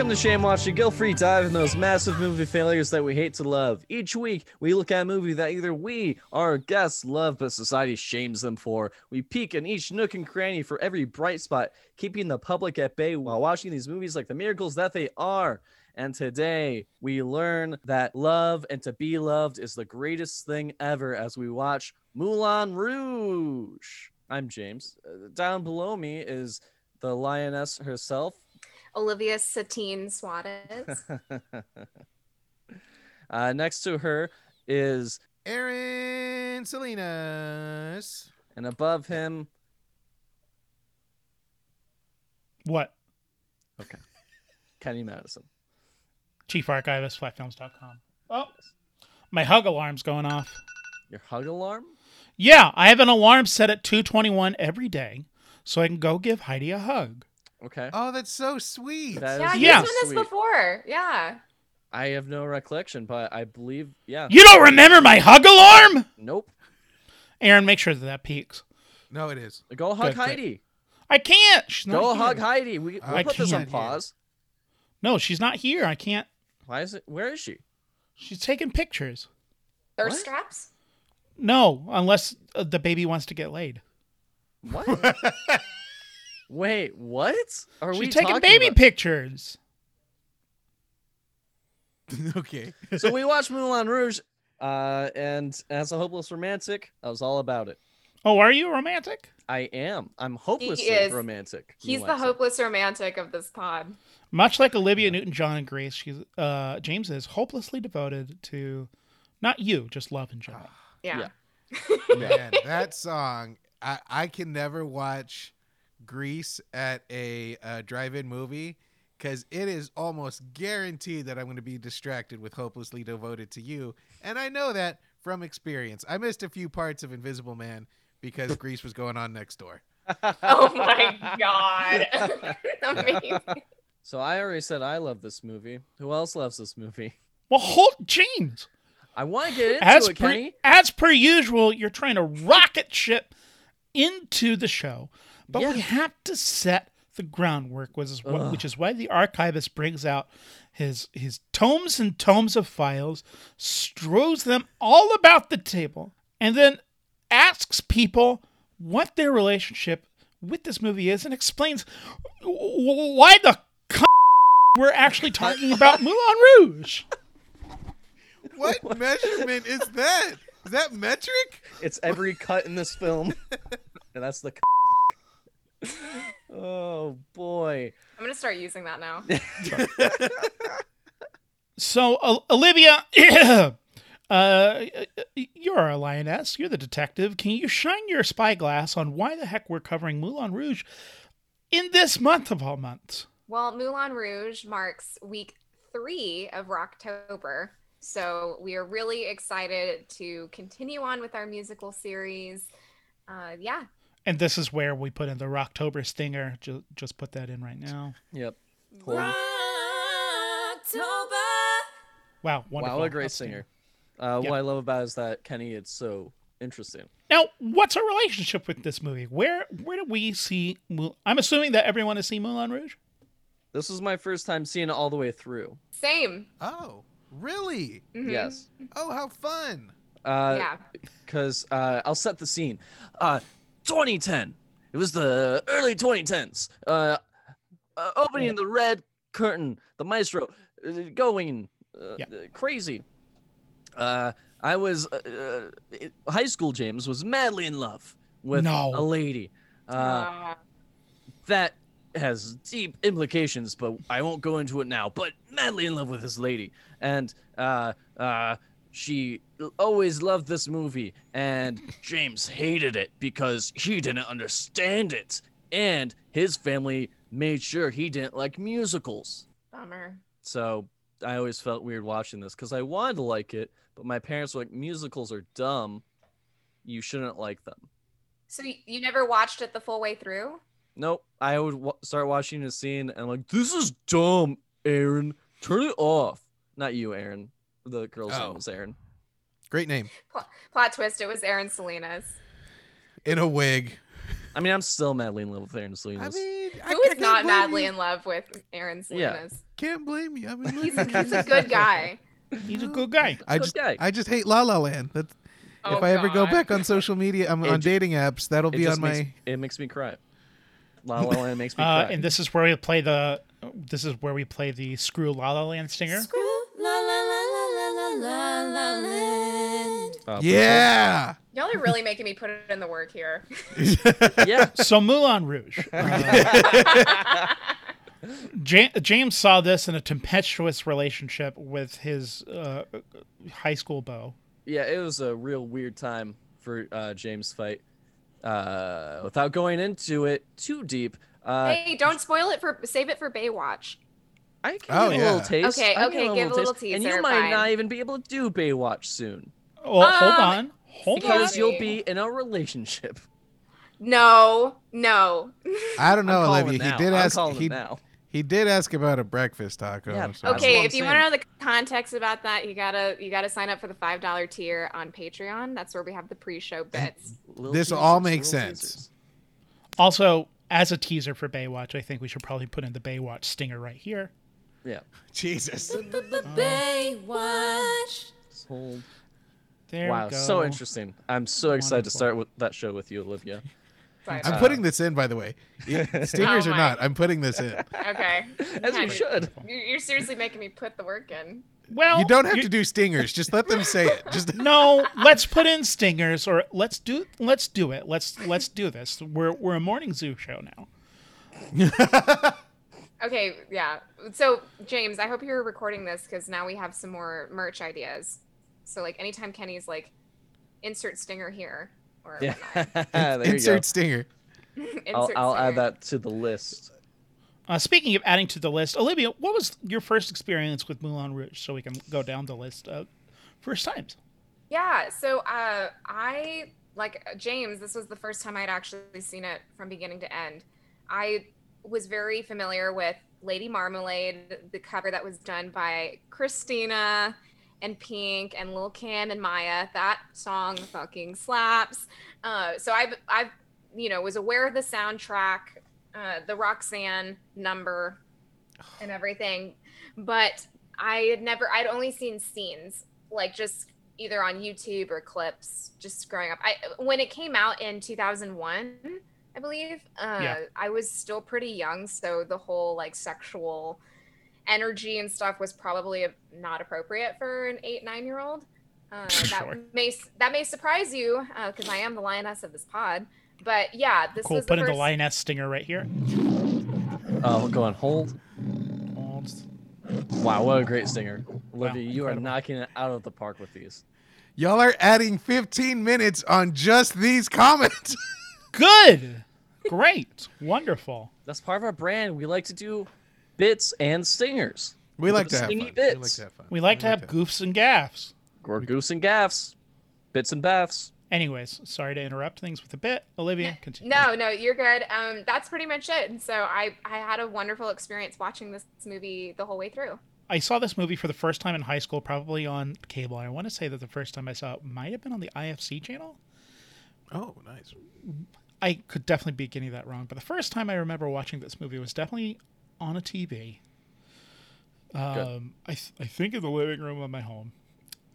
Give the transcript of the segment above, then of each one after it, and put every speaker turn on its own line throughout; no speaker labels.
Welcome to Shame Watch, a guilt-free dive in those massive movie failures that we hate to love. Each week, we look at a movie that either we or our guests love, but society shames them for. We peek in each nook and cranny for every bright spot, keeping the public at bay while watching these movies like the miracles that they are. And today, we learn that love and to be loved is the greatest thing ever as we watch Moulin Rouge. I'm James. Uh, down below me is the lioness herself,
Olivia Satine Suarez.
uh, next to her is,
Aaron Salinas.
and above him,
What? Okay.
Kenny Madison.
Chief Archivist, flatfilms.com. Oh, my hug alarm's going off.
Your hug alarm?
Yeah, I have an alarm set at 221 every day so I can go give Heidi a hug.
Okay.
Oh, that's so sweet.
That
yeah,
is
he's
Yeah.
done this before. Yeah.
I have no recollection, but I believe, yeah.
You don't remember my hug alarm?
Nope.
Aaron, make sure that that peaks.
no, it is.
Go hug
Good, good.
Heidi.
I can't. She's not
Go
here.
hug Heidi. We, we'll
I
put this on pause.
No, she's not here. I can't.
Why is it? Where is she?
She's taking pictures.
Thirst
What?
straps?
No, unless uh, the baby wants to get laid.
What? Wait, what? Are we
taking
talking
baby
about-
pictures.
okay.
so we watched Moulin Rouge, uh, and as a hopeless romantic, I was all about it.
Oh, are you romantic?
I am. I'm hopelessly
is.
romantic.
He's the
might say.
hopeless romantic of this pod.
Much like Olivia Newton-John and Grease, she's uh, James is hopelessly devoted to not you, just love in general.
Yeah.
Man, that song, I, I can never watch Grease at a uh, drive-in movie because it is almost guaranteed that I'm going to be distracted with "Hopelessly Devoted to You," and I know that from experience. I missed a few parts of Invisible Man because Grease was going on next door.
Oh my god. Amazing.
So I already said I love this movie. Who else loves this movie?
Well, hold James.
I want to get into
As
it,
per,
Kenny.
as per usual, you're trying to rocket ship into the show, but we have to set the groundwork, which is, what, which is why the archivist brings out his his tomes and tomes of files, strews them all about the table, and then asks people what their relationship with this movie is, and explains w- w- why the c- we're actually talking about Moulin Rouge.
What measurement is that? Is that metric?
It's every cut in this film, and that's the. oh boy.
I'm gonna start using that now.
So, O- Olivia, uh, you're our lioness. You're the detective. Can you shine your spyglass on why the heck we're covering Moulin Rouge in this month of all months?
Well, Moulin Rouge marks week three of Rocktober. So we are really excited to continue on with our musical series. Uh, yeah.
And this is where we put in the Rocktober stinger. Just, just put that in right now.
Yep. Hold.
Wow, wonderful.
Wow, what a great singer. Uh,
Yeah.
What I love about it is that Kenny, it's so interesting.
Now, what's our relationship with this movie? Where where do we see? Moul- I'm assuming that everyone has seen Moulin Rouge.
This was my first time seeing it all the way through.
Same.
Oh, really?
Mhm.
Yes.
Oh, how fun!
Uh,
yeah.
Because uh, I'll set the scene. Uh, 2010. It was the early 2010s. Uh, uh, opening the red curtain. The maestro uh, going uh,
Yeah.
crazy. Uh, I was uh, uh, high school. James was madly in love with
No.
a lady. Uh,
Uh,
that has deep implications, but I won't go into it now. But madly in love with this lady, and uh, uh, she always loved this movie, and James hated it because he didn't understand it, and his family made sure he didn't like musicals.
bummer.
So I always felt weird watching this because I wanted to like it, but my parents were like, musicals are dumb. You shouldn't like them.
So you never watched it the full way through?
Nope. I would w- start watching a scene and I'm like, this is dumb, Aaron. Turn it off. Not you, Aaron. The girl's
Oh.
name was Aaron.
Great name.
Plot twist, it was Aaron Salinas.
In a wig.
I mean, I'm still madly in love with Aaron
I
Salinas.
mean, I,
Who
I
is
can
not
blame
madly
you.
in love with Aaron
Yeah.
Can't blame you. I mean,
He's a, he's a good guy.
He's a good guy.
I
Good
just
guy.
I just hate La La Land. That's,
Oh,
if I ever go back on social media, I'm
It
on
ju-
dating apps. That'll be on my.
makes, it makes me cry. La La Land makes me
Uh,
cry.
and this is where we play the. This is where we play the Screw La La Land stinger.
Uh,
Yeah.
Y'all are really making me put in the work here.
yeah.
So Moulin Rouge. Uh, Ja- James saw this in a tempestuous relationship with his uh, high school beau.
Yeah, it was a real weird time for uh, James' fight. Uh, without going into it too deep, uh,
hey, don't spoil it for save it for Baywatch.
I can
Oh,
give a little taste.
Okay,
I can
okay, give a little
taste, And you might
fine.
not even be able to do Baywatch soon
Oh, hold
Um,
on. Hold on.
because you'll be in a relationship.
No, no.
I don't know, Olivia. He did
I'm
ask. He,
now.
he did ask about a breakfast taco.
Yeah,
so-
okay, if you want to know the context about that, you gotta you gotta sign up for the five dollar tier on Patreon. That's where we have the pre-show bits.
Little
This
teasers,
all makes sense.
teasers.
Also, as a teaser for Baywatch, I think we should probably put in the Baywatch stinger right here.
Yeah.
Jesus.
Baywatch.
This whole-
There
wow,
go.
so interesting. I'm so excited to start with that show with you, Olivia.
Sorry.
I'm
Uh,
putting this in, by the way. Stingers
Oh
or not, I'm putting this in.
Okay.
As
Yeah,
you should.
You're, you're seriously making me put the work in.
Well,
You don't have
you-
to do stingers. Just let them say it. Just
No, let's put in stingers, or let's do let's do it. Let's let's do this. We're we're a morning zoo show now.
Okay, yeah. So James, I hope you're recording this because now we have some more merch ideas. So like anytime Kenny's like, insert stinger here or
Yeah.
whatnot.
there you
insert stinger.
I'll, I'll add that to the list.
Uh, speaking of adding to the list, Olivia, what was your first experience with Moulin Rouge? So we can go down the list of first times.
Yeah, so uh, I like James. This was the first time I'd actually seen it from beginning to end. I was very familiar with Lady Marmalade, the cover that was done by Christina and Pink and Lil Kim and Mya. That song fucking slaps. Uh, so I've I've you know was aware of the soundtrack, uh, the Roxanne number, and everything, but I had never. I'd only seen scenes like just either on YouTube or clips just growing up. I when it came out in 2001, I believe, uh,
Yeah.
I was still pretty young, so the whole like sexual energy and stuff was probably not appropriate for an eight nine year old. Uh,
Sure.
That may that may surprise you because I am the lioness of this pod. But yeah, this
Cool.
was
Put
the
in
first.
the lioness stinger right here.
Oh, go on hold.
Hold.
Wow, what a great stinger.
Wow,
Olivia, you are knocking it out of the park with these.
Y'all are adding 15 minutes on just these comments.
Good. Great. Wonderful.
That's part of our brand. We like to do bits and stingers.
We like to have fun.
stingy
We like
bits.
to have fun.
We like to have goofs and gaffs.
Or goose and gaffs. Bits and baths.
Anyways, sorry to interrupt things with a bit. Olivia, continue.
No, no, you're good. Um, that's pretty much it. And so I, I had a wonderful experience watching this movie the whole way through.
I saw this movie for the first time in high school, probably on cable. I want to say that the first time I saw it might have been on the IFC channel.
Oh, nice.
I could definitely be getting that wrong, but the first time I remember watching this movie was definitely on a TV. Um, I, th- I think in the living room of my home.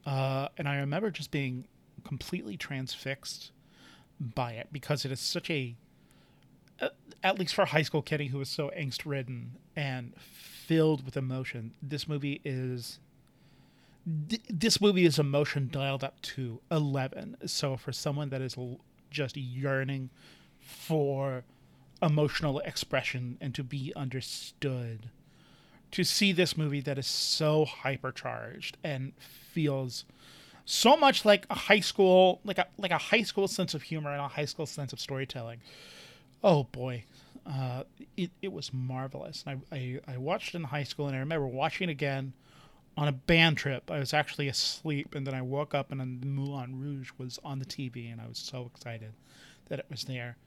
Uh, and I remember just being completely transfixed by it because it is such a, uh, at least for a high school Kenny who was so angst ridden and filled with emotion, this movie is. th- This movie is emotion dialed up to 11. So, for someone that is l- just yearning for emotional expression and to be understood, to see this movie that is so hypercharged and feels so much like a high school like a like a high school sense of humor and a high school sense of storytelling. Oh boy. Uh, it, it was marvelous. I, I, I watched it in high school and i remember watching it again on a band trip. I was actually asleep and then i woke up and moulin rouge was on the tv and i was so excited that it was there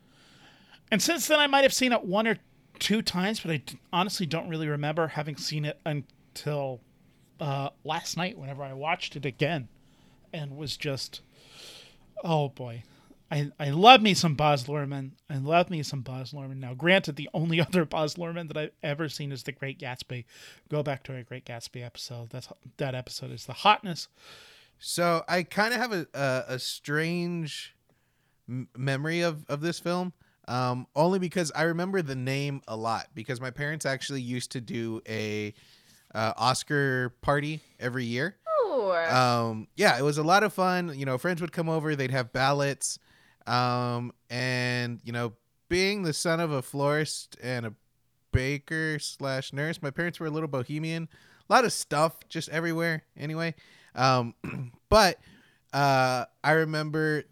and since then i might have seen it one or two times but i honestly don't really remember having seen it until uh, last night whenever i watched it again and was just oh boy I, I love me some Luhrmann. I love me some Luhrmann. Now, granted, the only other Luhrmann that I've ever seen is The Great Gatsby. Go back to our Great Gatsby episode. That's that episode is the hotness.
So I kind of have a, a, a strange m- memory of, of this film, um, only because I remember the name a lot. Because my parents actually used to do a uh, Oscar party every year.
Ooh.
Um, yeah, it was a lot of fun. You know, friends would come over, they'd have ballots, um, and you know, being the son of a florist and a baker slash nurse, my parents were a little bohemian. A lot of stuff just everywhere. Anyway, um, but uh, I remember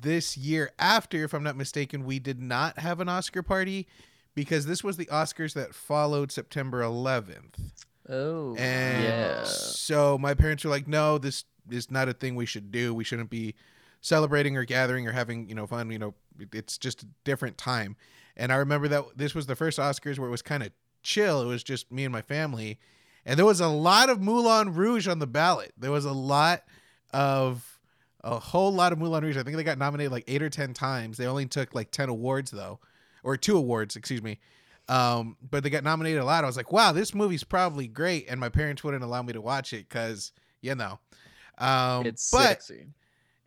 this year after, if I'm not mistaken, we did not have an Oscar party because this was the Oscars that followed September 11th.
Oh,
And
yeah.
so my parents were like, no, this is not a thing we should do. We shouldn't be celebrating or gathering or having, you know, fun. You know, it's just a different time. And I remember that this was the first Oscars where it was kind of chill. It was just me and my family. And there was a lot of Moulin Rouge on the ballot. There was a lot of, a whole lot of Moulin Rouge. I think they got nominated like eight or 10 times. They only took like 10 awards though, or two awards, excuse me. Um, but they got nominated a lot. I was like, wow, this movie's probably great. And my parents wouldn't allow me to watch it because, you know, um,
it's
but
sexy.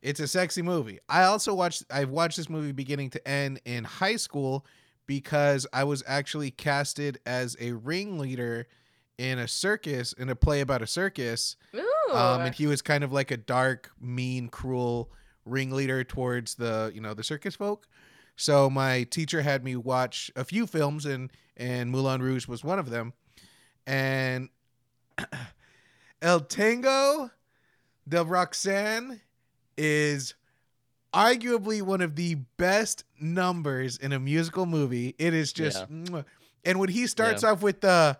it's a sexy movie. I also watched, I've watched this movie beginning to end in high school because I was actually casted as a ringleader in a circus, in a play about a circus.
Ooh.
Um, and he was kind of like a dark, mean, cruel ringleader towards the you know the circus folk. So my teacher had me watch a few films, and and Moulin Rouge was one of them. And El Tango de Roxanne is arguably one of the best numbers in a musical movie. It is just,
Yeah.
and when he starts off with the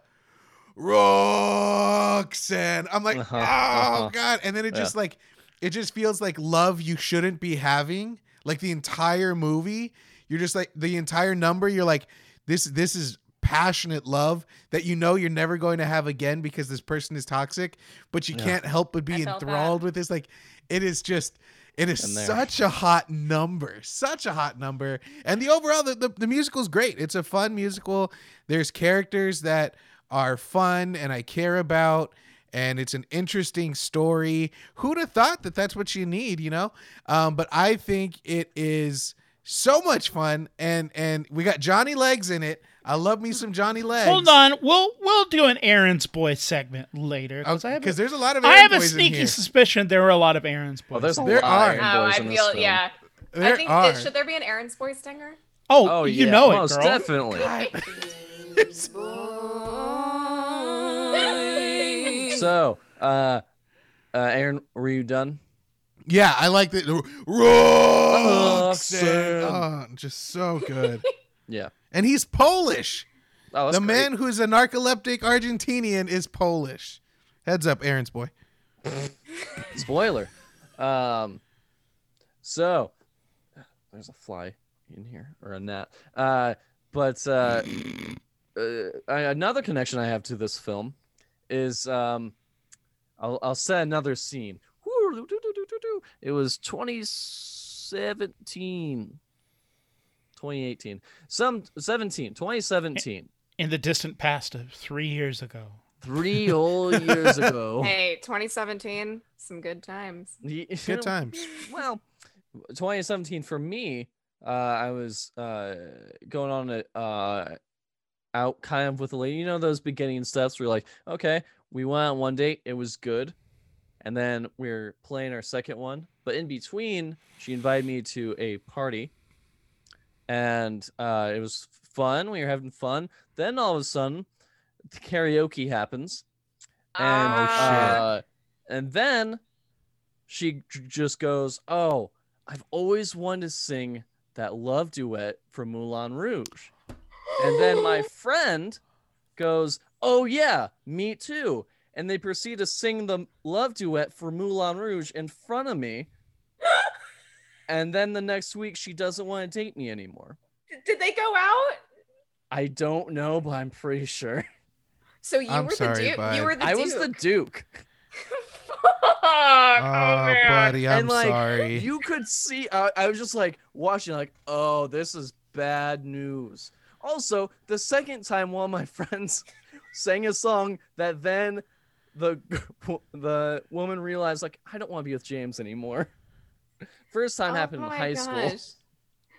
Roxanne, I'm like,
Uh-huh,
oh
uh-huh.
god, and then it just like, it just feels like love you shouldn't be having. Like the entire movie, you're just like the entire number. You're like, this, this is passionate love that you know you're never going to have again because this person is toxic, but you
Yeah.
can't help but be
I that.
enthralled with this. Like, it is just. It is such a hot number, such a hot number, and the overall the, the the musical is great. It's a fun musical. There's characters that are fun and I care about, and it's an interesting story. Who'd have thought that that's what you need, you know? Um, but I think it is so much fun, and and we got Johnny Legs in it. I love me some Johnny Legs.
Hold on, we'll we'll do an Aaron's Boy segment later because I have
because
a,
there's a lot of
I have a
boys in
sneaky suspicion there were a lot of Aaron's Boys.
Well, there's a
There
lot
are.
of
oh,
Aaron boys
I
in
feel
film.
yeah.
There
I think
are.
it, should there be an Aaron's boy stinger?
oh,
Oh,
you
yeah,
know it,
most
girl.
definitely. So, uh, uh, Aaron, were you done?
Yeah, I like the Roxanne. Oh, just so good.
Yeah.
and he's Polish.
Oh, that's
the
great.
man who's a narcoleptic Argentinian is Polish. Heads up, Aaron's boy.
Spoiler. Um, so there's a fly in here or a gnat. Uh, but uh, uh, another connection I have to this film is um, I'll I'll set another scene. It was 2017. 2018. Some 17, 2017.
in the distant past of three years ago.
Three whole years ago.
Hey, 2017, some good times.
You
Good times.
Well, 2017 for me, uh, I was uh, going on a uh, out kind of with a lady. You know those beginning steps where you're like, okay, we went on one date, it was good, and then we're playing our second one. But in between, she invited me to a party, and uh, it was fun. We were having fun. Then all of a sudden, the karaoke happens and
Ah.
uh, and then she j- just goes, "Oh, I've always wanted to sing that love duet from Moulin Rouge." And then my friend goes, "Oh yeah, me too." And they proceed to sing the love duet for Moulin Rouge in front of me. and then the next week she doesn't want to date me anymore.
Did they go out?
I don't know, but I'm pretty sure.
So you
I'm
were
sorry,
the duke.
bud.
You were the
I
duke.
was the Duke.
Oh, oh,
man.
buddy, I'm
and like
sorry.
you could see, I I was just like watching, like, oh, this is bad news. Also, the second time, one of my friends sang a song that then the the woman realized, like, I don't want to be with James anymore. First time
Oh
happened in
my
high school.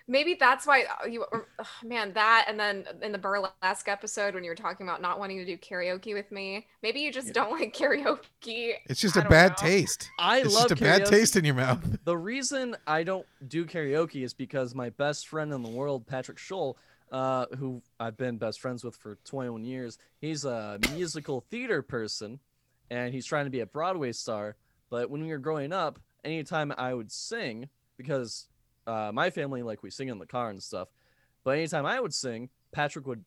Maybe that's why uh, you, or- ugh, man, that and then in the burlesque episode when you were talking about not wanting to do karaoke with me, maybe you just
Yeah.
don't like karaoke.
it's just
I
a bad
know.
taste.
I
It's
love
just a bad taste in your mouth.
The reason I don't do karaoke is because my best friend in the world, Patrick Scholl, uh, who I've been best friends with for 21 years, he's a musical theater person, and he's trying to be a Broadway star. But when we were growing up, anytime I would sing, because uh, my family like we sing in the car and stuff, but anytime I would sing, Patrick would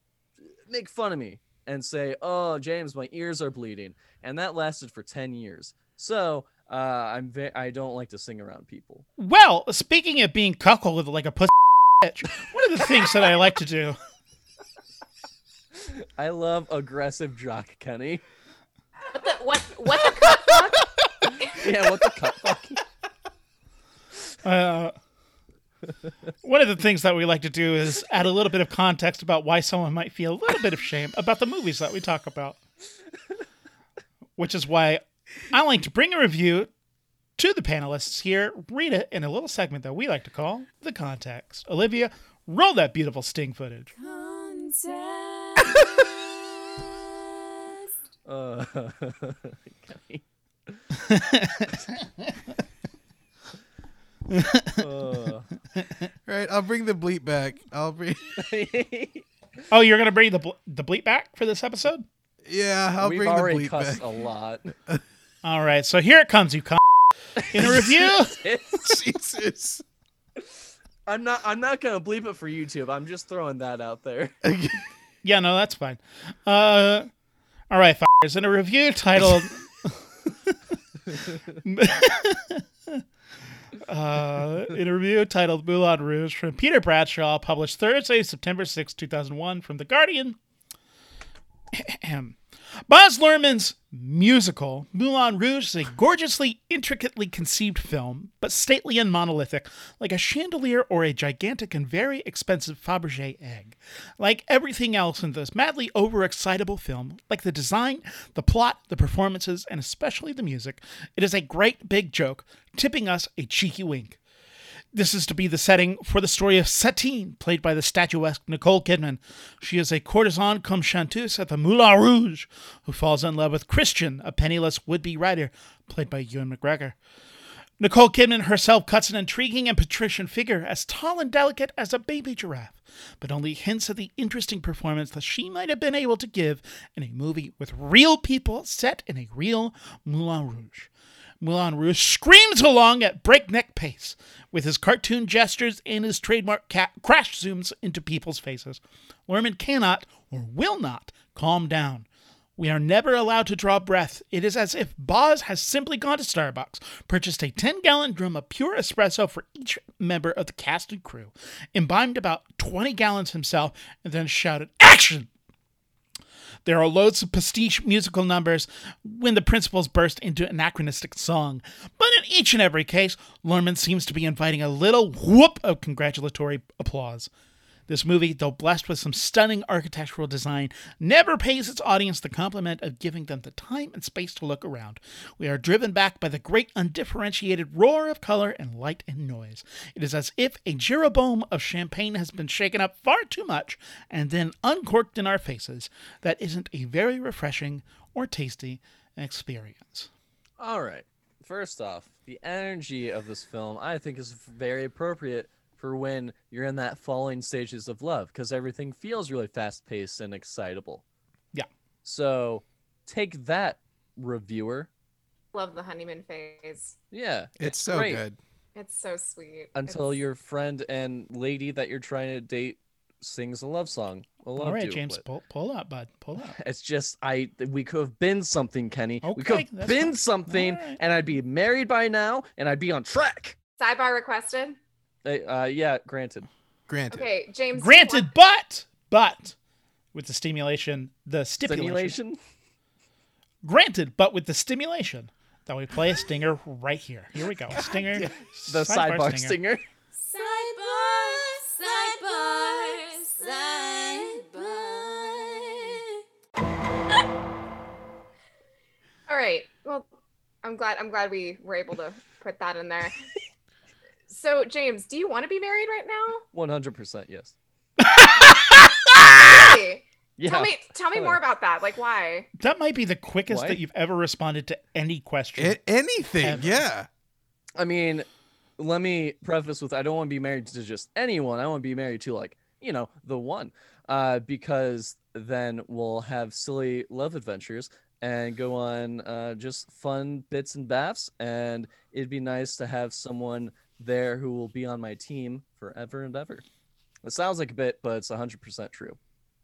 make fun of me and say, "Oh, James, my ears are bleeding," and that lasted for 10 years. So uh, I'm ve- I don't like to sing around people.
Well, speaking of being cuckolded like a pussy one of the things that I like to do.
I love aggressive jock Kenny.
What the what what the cut fuck?
Yeah, what the cut fuck?
Uh, one of the things that we like to do is add a little bit of context about why someone might feel a little bit of shame about the movies that we talk about. Which is why I like to bring a review to the panelists here, read it in a little segment that we like to call the context. Olivia, roll that beautiful sting footage.
Uh, Uh,
Right, I'll bring the bleep back. I'll bring.
Oh, you're gonna bring the ble- the bleep back for this episode?
Yeah, I'll
we've
bring the
already
bleep
cussed
back.
a lot.
All right, so here it comes, you con. In a review,
Jesus.
I'm not. I'm not gonna bleep it for YouTube. I'm just throwing that out there.
Yeah, no, that's fine. Uh, all right, fires. In a review titled. uh, in a review titled Moulin Rouge from Peter Bradshaw, published Thursday, September 6, 2001, from The Guardian. Baz Luhrmann's musical Moulin Rouge is a gorgeously, intricately conceived film, but stately and monolithic, like a chandelier or a gigantic and very expensive Fabergé egg. Like everything else in this madly overexcitable film, like the design, the plot, the performances, and especially the music, it is a great big joke, tipping us a cheeky wink. This is to be the setting for the story of Satine, played by the statuesque Nicole Kidman. She is a courtesan cum chanteuse at the Moulin Rouge, who falls in love with Christian, a penniless would-be writer, played by Ewan McGregor. Nicole Kidman herself cuts an intriguing and patrician figure, as tall and delicate as a baby giraffe, but only hints at the interesting performance that she might have been able to give in a movie with real people set in a real Moulin Rouge. Moulin Rouge screams along at breakneck pace with his cartoon gestures and his trademark ca- crash zooms into people's faces. Luhrmann cannot or will not calm down. We are never allowed to draw breath. It is as if Baz has simply gone to Starbucks, purchased a 10 gallon drum of pure espresso for each member of the cast and crew, imbibed about 20 gallons himself, and then shouted, Action! There are loads of pastiche musical numbers when the principals burst into anachronistic song. But in each and every case, Luhrmann seems to be inviting a little whoop of congratulatory applause. This movie, though blessed with some stunning architectural design, never pays its audience the compliment of giving them the time and space to look around. We are driven back by the great undifferentiated roar of color and light and noise. It is as if a Jeroboam of champagne has been shaken up far too much and then uncorked in our faces. That isn't a very refreshing or tasty experience.
All right. First off, the energy of this film I think is very appropriate for when you're in that falling stages of love because everything feels really fast paced and excitable.
Yeah.
So take that, reviewer.
Love the honeymoon phase.
Yeah.
It's so
great
good.
It's so sweet.
Until
It's-
your friend and lady that you're trying to date sings a love song. A love
All right,
duet.
James, pull, pull up, bud. Pull up.
It's just I we could have been something, Kenny. Okay, we could have been
fine.
something,
All right.
and I'd be married by now, and I'd be on track.
sidebar requested.
Uh, uh, yeah, granted.
Granted.
Okay, James.
Granted, but, but, with the stimulation, the stipulation.
Stimulation.
Granted, but with the stimulation, that we play a stinger right here. Here we go. Stinger.
The sidebar, stinger.
Sidebar, sidebar, sidebar.
All right. Well, I'm glad I'm glad we were able to put that in there. so, James, do you want to be married right now?
One hundred percent, yes.
Really?
Yeah.
Tell me tell me more about that. Like why?
That might be the quickest
Why?
that you've ever responded to any question.
A- anything,
Ever.
yeah.
I mean, let me preface with I don't want to be married to just anyone. I want to be married to like, you know, the one. Uh, because then we'll have silly love adventures and go on uh, just fun bits and baths. And it'd be nice to have someone there who will be on my team forever and ever. It sounds like a bit, but it's 100% true.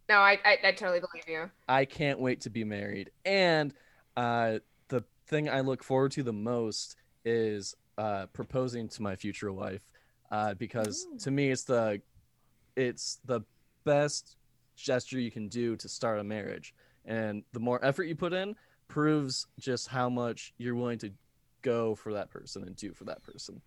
No, I I, I totally believe you.
I can't wait to be married. And uh, the thing I look forward to the most is uh, proposing to my future wife, uh, because to me it's the it's the best gesture you can do to start a marriage. And the more effort you put in proves just how much you're willing to go for that person and do for that person.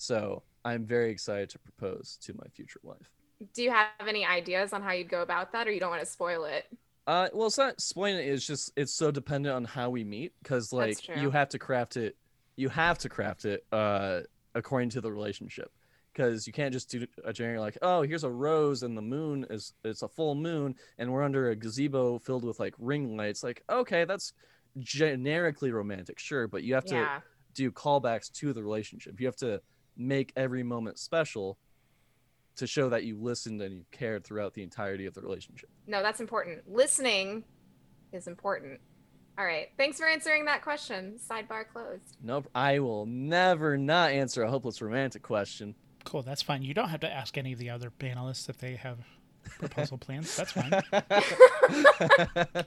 So I'm very excited to propose to my future wife.
Do you have any ideas on how you'd go about that, or you don't want to spoil it?
Uh, well, it's not spoiling it. It's just it's so dependent on how we meet because like you have to craft it. You have to craft it uh according to the relationship because you can't just do a generic like oh here's a rose and the moon is it's a full moon and we're under a gazebo filled with like ring lights like okay that's generically romantic sure but you have to
Yeah.
do callbacks to the relationship you have to make every moment special to show that you listened and you cared throughout the entirety of the relationship
No, that's important. Listening is important. All right. Thanks for answering that question. Sidebar closed.
Nope, I will never not answer a hopeless romantic question.
Cool, that's fine. You don't have to ask any of the other panelists if they have proposal plans. That's fine.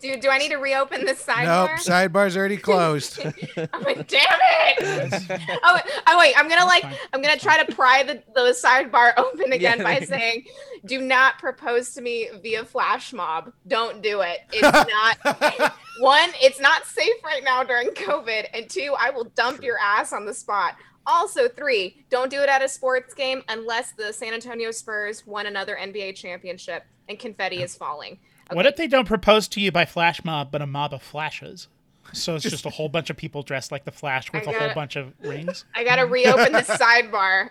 Dude, do I need to reopen this
Nope,
sidebar?
sidebar's already closed.
I'm like, damn it! oh, oh wait, I'm gonna like
Fine.
I'm gonna try to pry the, the sidebar open again
Yeah.
by saying, do not propose to me via flash mob. Don't do it. It's not one, it's not safe right now during COVID, and two, I will dump your ass on the spot. Also, three, don't do it at a sports game unless the San Antonio Spurs won another NBA championship and confetti is falling.
What if they don't propose to you by flash mob, but a mob of flashes? So it's just a whole bunch of people dressed like the Flash with
I
a whole
gotta-
bunch of rings.
I gotta reopen the sidebar.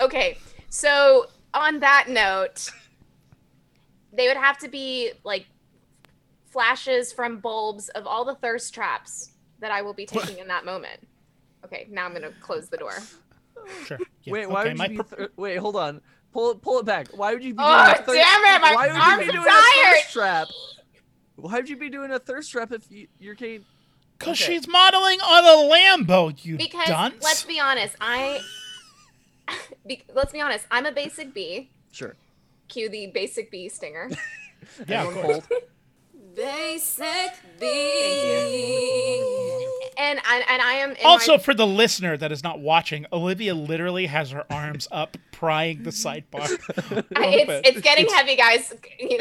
Okay, so on that note, they would have to be like flashes from bulbs of all the thirst traps that I will be taking in that moment. Okay, now I'm gonna close the door.
Sure. Yeah,
wait, why
okay,
would
my
you be?
pro-
Th- wait, hold on. Pull it, pull it back. Why would you be?
Oh,
doing a thirst-
damn it, my
Why would
arms
you be
are
doing a
tired.
thirst trap? Why would you be doing a thirst trap if you, you're getting?
Because
Okay.
she's modeling on a Lambo, you
Because
dunce.
let's be honest, I. Be, let's be honest, I'm a basic B.
Sure.
Cue the basic B stinger.
yeah, of
Everyone
course.
hold.
Basic being.
And and, and I am
Also,
my,
for the listener that is not watching, Olivia literally has her arms up, prying the sidebar.
It's it's getting heavy, guys.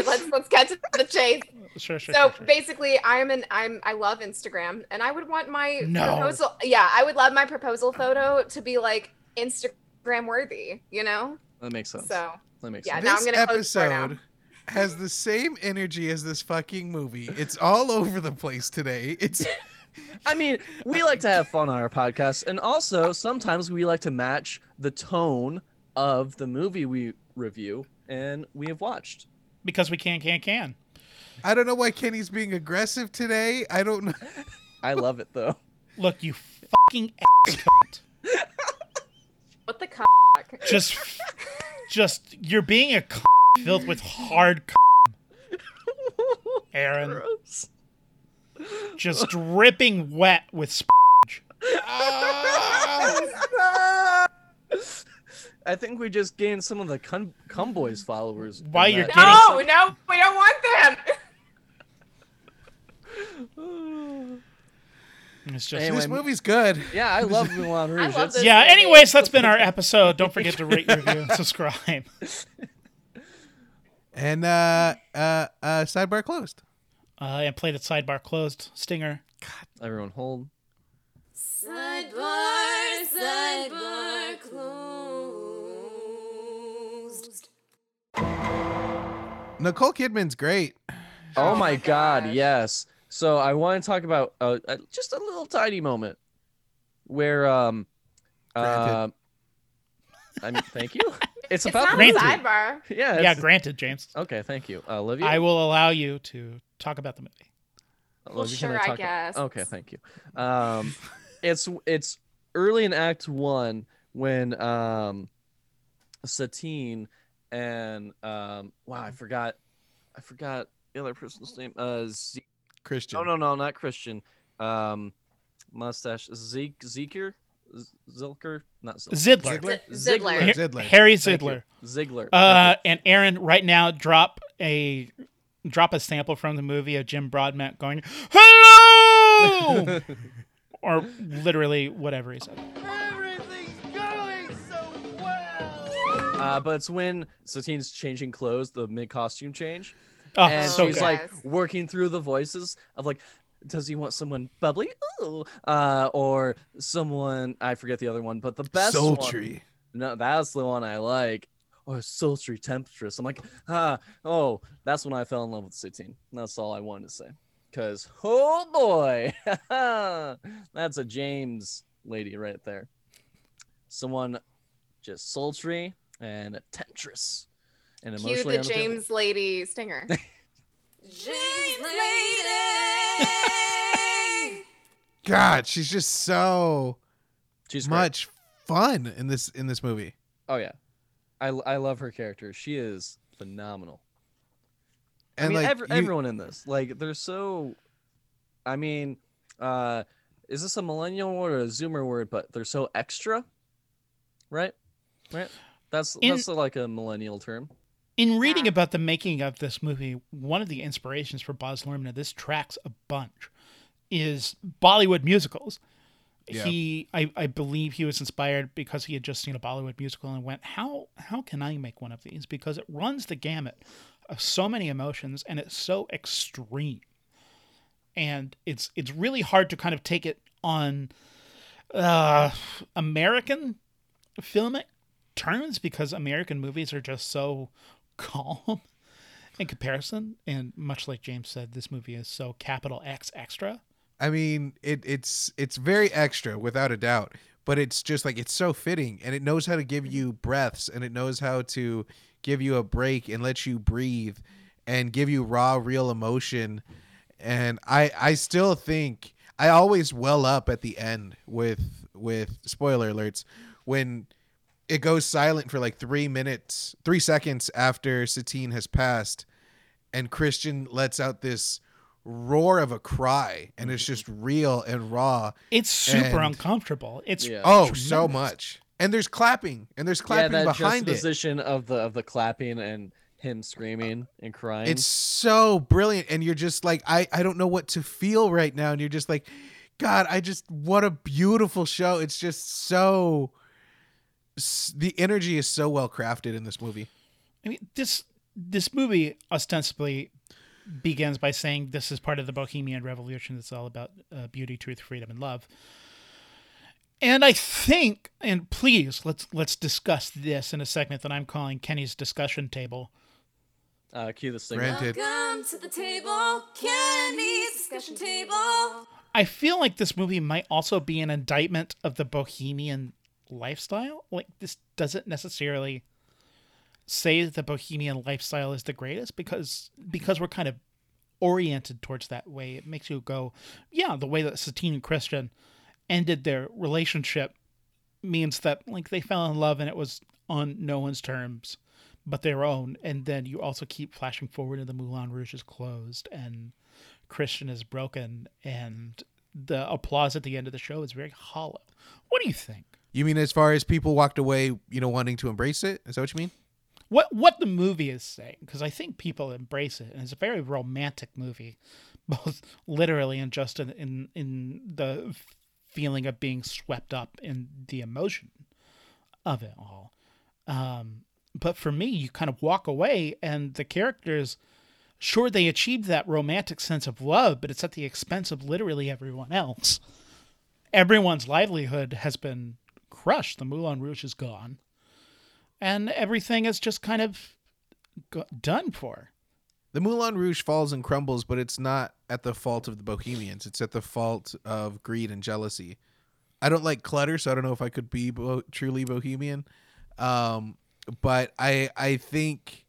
Let's let's get to the chase.
Sure, sure.
So
sure, sure.
basically, I'm an I'm I love Instagram, and I would want my
No.
proposal. Yeah, I would love my proposal photo to be like Instagram worthy. You know.
That makes sense.
So
that makes
yeah,
sense.
now I'm
this
gonna close now.
episode has the same energy as this fucking movie. It's all over the place today. It's
I mean, we like to have fun on our podcast, and also sometimes we like to match the tone of the movie we review and we have watched.
because we can, can, can.
I don't know why Kenny's being aggressive today. I don't know.
I love it though.
Look, you fucking ass cunt.
What the cuck?
Just, just, you're being a cunt filled with hard c- Aaron.
Gross.
Just dripping wet with sp-
I think we just gained some of the cum, cum boys followers. in
Why you're
that.
getting-
No, no, we don't want them.
It's just
Anyway,
this movie's good.
Yeah, I love Moulin Rouge.
love this.
yeah.
movie.
Anyways, that's been our episode. Don't forget to rate, review, and subscribe.
And uh uh uh sidebar closed.
Uh, and play the sidebar closed. Stinger God.
Everyone hold.
Sidebar, sidebar closed.
Nicole Kidman's great.
Oh, my
my
god, yes. So I want to talk about uh, uh, just a little tiny moment where um uh, I mean, thank you. It's
It's
about
not
the
a
Granted.
sidebar.
Yeah.
yeah, granted, James.
Okay, thank you. Uh, Olivia.
I will allow you to talk about the movie.
Olivia,
sure,
can
I
talk-
guess.
Okay, thank you. Um, it's it's early in Act One when um, Satine and um, wow, I forgot, I forgot the other person's name. Uh, Z-
Christian.
no, no, no, not Christian. Um, mustache Zeke Zeker, Zilker, not Zilker.
Zidler.
Ziggler?
Z-
Ziggler.
Ziggler.
Harry
Thank you.
Zidler.
Ziggler.
Uh, and Aaron, right now, drop a drop a sample from the movie of Jim Broadbent going, "Hello," or literally whatever he said.
Uh, but it's when Satine's changing clothes, the mid costume change.
Oh,
and
so
she's
good.
like working through the voices of like does he want someone bubbly Ooh. uh or someone i forget the other one but the best one
Sultry.
no that's the one i like or sultry temptress i'm like ah oh that's when i fell in love with Satine. that's all i wanted to say because oh boy that's a james lady right there someone just sultry and a temptress and
Cue the
unavailable.
James Lady stinger.
James Lady.
God, she's just so
she's great.
much fun in this in this movie.
Oh yeah, I I love her character. She is phenomenal.
And
I mean,
like
every,
you-
everyone in this, like, they're so. I mean, uh, is this a millennial word or a Zoomer word? But they're so extra, right? Right. That's
In-
that's like a millennial term.
In reading about the making of this movie, one of the inspirations for Baz Luhrmann, and this tracks a bunch, is Bollywood musicals.
Yeah.
He, I, I believe, he was inspired because he had just seen a Bollywood musical and went, "How, how can I make one of these?" Because it runs the gamut of so many emotions and it's so extreme, and it's it's really hard to kind of take it on uh, American filmic terms because American movies are just so calm in comparison. And much like James said, this movie is so capital X extra.
I mean, it it's it's very extra without a doubt, but it's just like it's so fitting and it knows how to give mm-hmm. you breaths and it knows how to give you a break and let you breathe and give you raw real emotion. And I I still think I always well up at the end with with spoiler alerts when it goes silent for like 3 minutes, 3 seconds after Satine has passed and Christian lets out this roar of a cry and it's mm-hmm. just real and raw.
It's super
And-
uncomfortable. It's
Yeah.
Oh, so much. And there's clapping and there's
yeah,
clapping
that
behind it.
juxtaposition of the of the clapping and him screaming and crying.
It's so brilliant and you're just like I I don't know what to feel right now and you're just like god, I just what a beautiful show. It's just so the energy is so well crafted in this movie.
I mean, this this movie ostensibly begins by saying this is part of the Bohemian Revolution. It's all about uh, beauty, truth, freedom, and love. And I think, and please let's let's discuss this in a segment that I'm calling Kenny's discussion table.
uh, cue the singer.
Granted.
Welcome to the table, Kenny's discussion table.
I feel like this movie might also be an indictment of the bohemian lifestyle. Like this doesn't necessarily say that the bohemian lifestyle is the greatest because because we're kind of oriented towards that way. It makes you go, yeah, the way that Satine and Christian ended their relationship means that like they fell in love and it was on no one's terms but their own. And then you also keep flashing forward and the Moulin Rouge is closed and Christian is broken and the applause at the end of the show is very hollow. What do you think?
You mean as far as people walked away, you know, wanting to embrace it? Is that what you mean?
What what the movie is saying because I think people embrace it and it's a very romantic movie, both literally and just in in, in the feeling of being swept up in the emotion of it all. Um, but for me, you kind of walk away and the characters sure they achieved that romantic sense of love, but it's at the expense of literally everyone else. Everyone's livelihood has been crushed. The Moulin Rouge is gone, and everything is just kind of go- done for.
The Moulin Rouge falls and crumbles, but it's not at the fault of the Bohemians. It's at the fault of greed and jealousy. I don't like clutter, so I don't know if I could be bo- truly Bohemian. Um, but I I think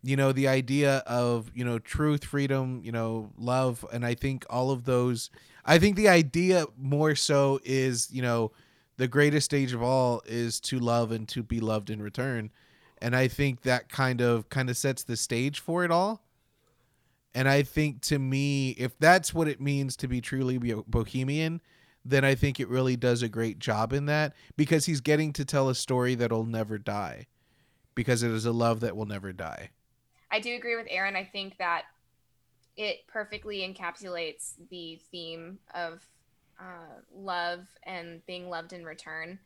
you know the idea of you know truth, freedom, you know love, and I think all of those. I think the idea more so is you know the greatest stage of all is to love and to be loved in return. And i think that kind of kind of sets the stage for it all. And i think to me if that's what it means to be truly bohemian then i think it really does a great job in that because he's getting to tell a story that'll never die because it is a love that will never die.
I do agree with Aaron. I think that it perfectly encapsulates the theme of uh, love and being loved in return.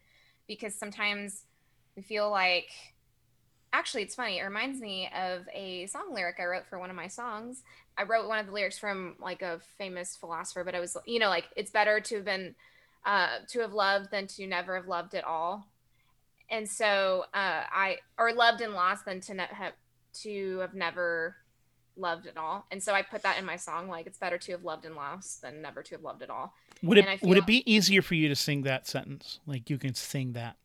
Because sometimes we feel like, actually, it's funny. It reminds me of a song lyric I wrote for one of my songs. I wrote one of the lyrics from like a famous philosopher, but I was, you know, like it's better to have been, uh, to have loved than to never have loved at all. And so uh, I, or loved and lost than to ne- have to have never loved at all. And so I put that in my song like it's better to have loved and lost than never to have loved at all.
Would it
And
would it be easier for you to sing that sentence? Like you can sing that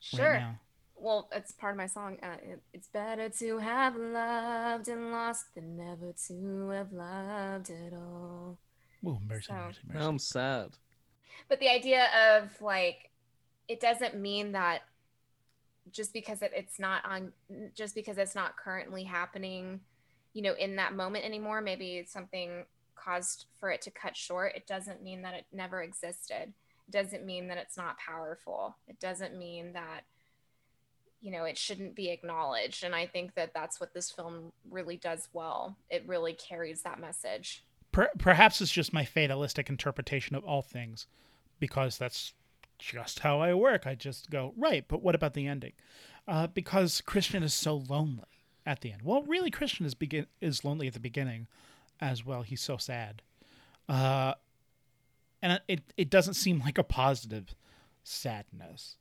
Sure.
right now.
Well, it's part of my song. Uh, it, it's better to have loved and lost than never to have loved at all.
Oh, mercy,
So-
mercy, mercy.
I'm sad.
But the idea of like, it doesn't mean that just because it, it's not on, just because it's not currently happening, you know, in that moment anymore, maybe it's something caused for it to cut short. It doesn't mean that it never existed. It doesn't mean that it's not powerful. It doesn't mean that, you know, it shouldn't be acknowledged. And I think that that's what this film really does well. It really carries that message.
Per- perhaps it's just my fatalistic interpretation of all things, because that's just how I work. I just go right, but what about the ending? Uh, because Christian is so lonely at the end. Well, really, Christian is begin is lonely at the beginning, as well. He's so sad, uh, and it it doesn't seem like a positive sadness.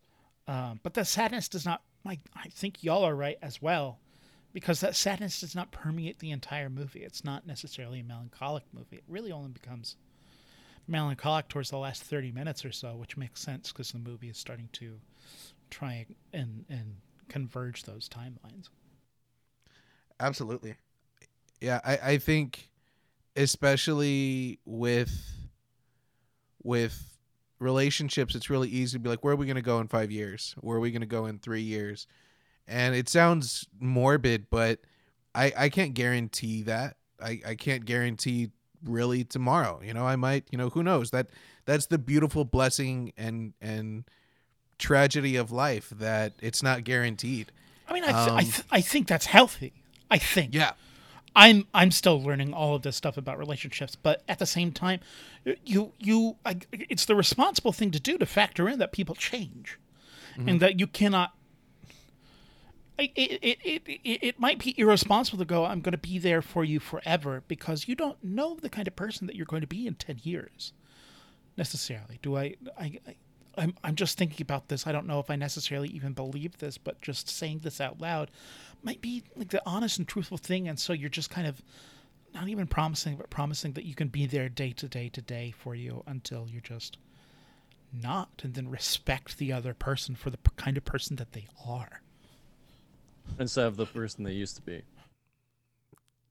Um, but that sadness does not. Like I think y'all are right as well because that sadness does not permeate the entire movie. It's not necessarily a melancholic movie. It really only becomes melancholic towards the last 30 minutes or so, which makes sense because the movie is starting to try and and converge those timelines.
Absolutely. Yeah, I, I think especially with with relationships, it's really easy to be like, where are we gonna go in five years? Where are we gonna go in three years? And it sounds morbid, but I, I can't guarantee that. I, I can't guarantee really tomorrow. You know, I might, you know, who knows? That that's the beautiful blessing and and tragedy of life that it's not guaranteed.
I mean, I th- I,
Um,
th- I think that's healthy. I think.
Yeah.
I'm I'm still learning all of this stuff about relationships, but at the same time, you you I, it's the responsible thing to do to factor in that people change, mm-hmm. and that you cannot. It, it, it, it, it might be irresponsible to go. I'm going to be there for you forever because you don't know the kind of person that you're going to be in ten years, necessarily. Do I? I, I I'm I'm just thinking about this. I don't know if I necessarily even believe this, but just saying this out loud might be like the honest and truthful thing. And so you're just kind of not even promising, but promising that you can be there day to day to day for you until you're just not, and then respect the other person for the p- kind of person that they are.
Instead of the person they used to be.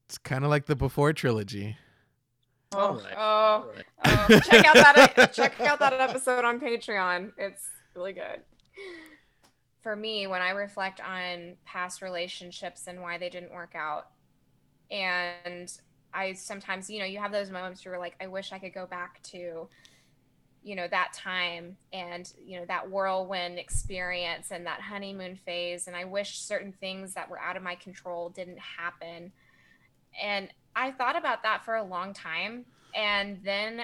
It's kind of like the before trilogy.
All oh, right.
Oh,
All right.
oh, check out that check out that episode on Patreon. It's really good. For me, when I reflect on past relationships and why they didn't work out, and I sometimes, you know, you have those moments where you're like, I wish I could go back to, you know, that time and you know that whirlwind experience and that honeymoon phase, and I wish certain things that were out of my control didn't happen. And I thought about that for a long time. And then,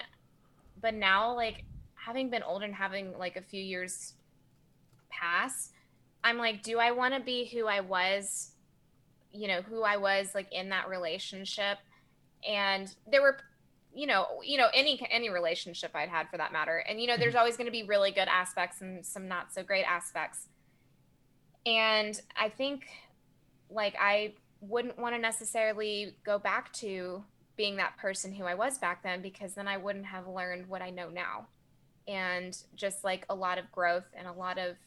but now, like having been older and having like a few years pass, I'm like, do I want to be who I was you know, who I was like in that relationship. And there were you know, you know any any relationship I'd had for that matter. And you know, there's mm-hmm. always going to be really good aspects and some not so great aspects. And I think like I wouldn't want to necessarily go back to being that person who I was back then because then I wouldn't have learned what I know now. And just like a lot of growth and a lot of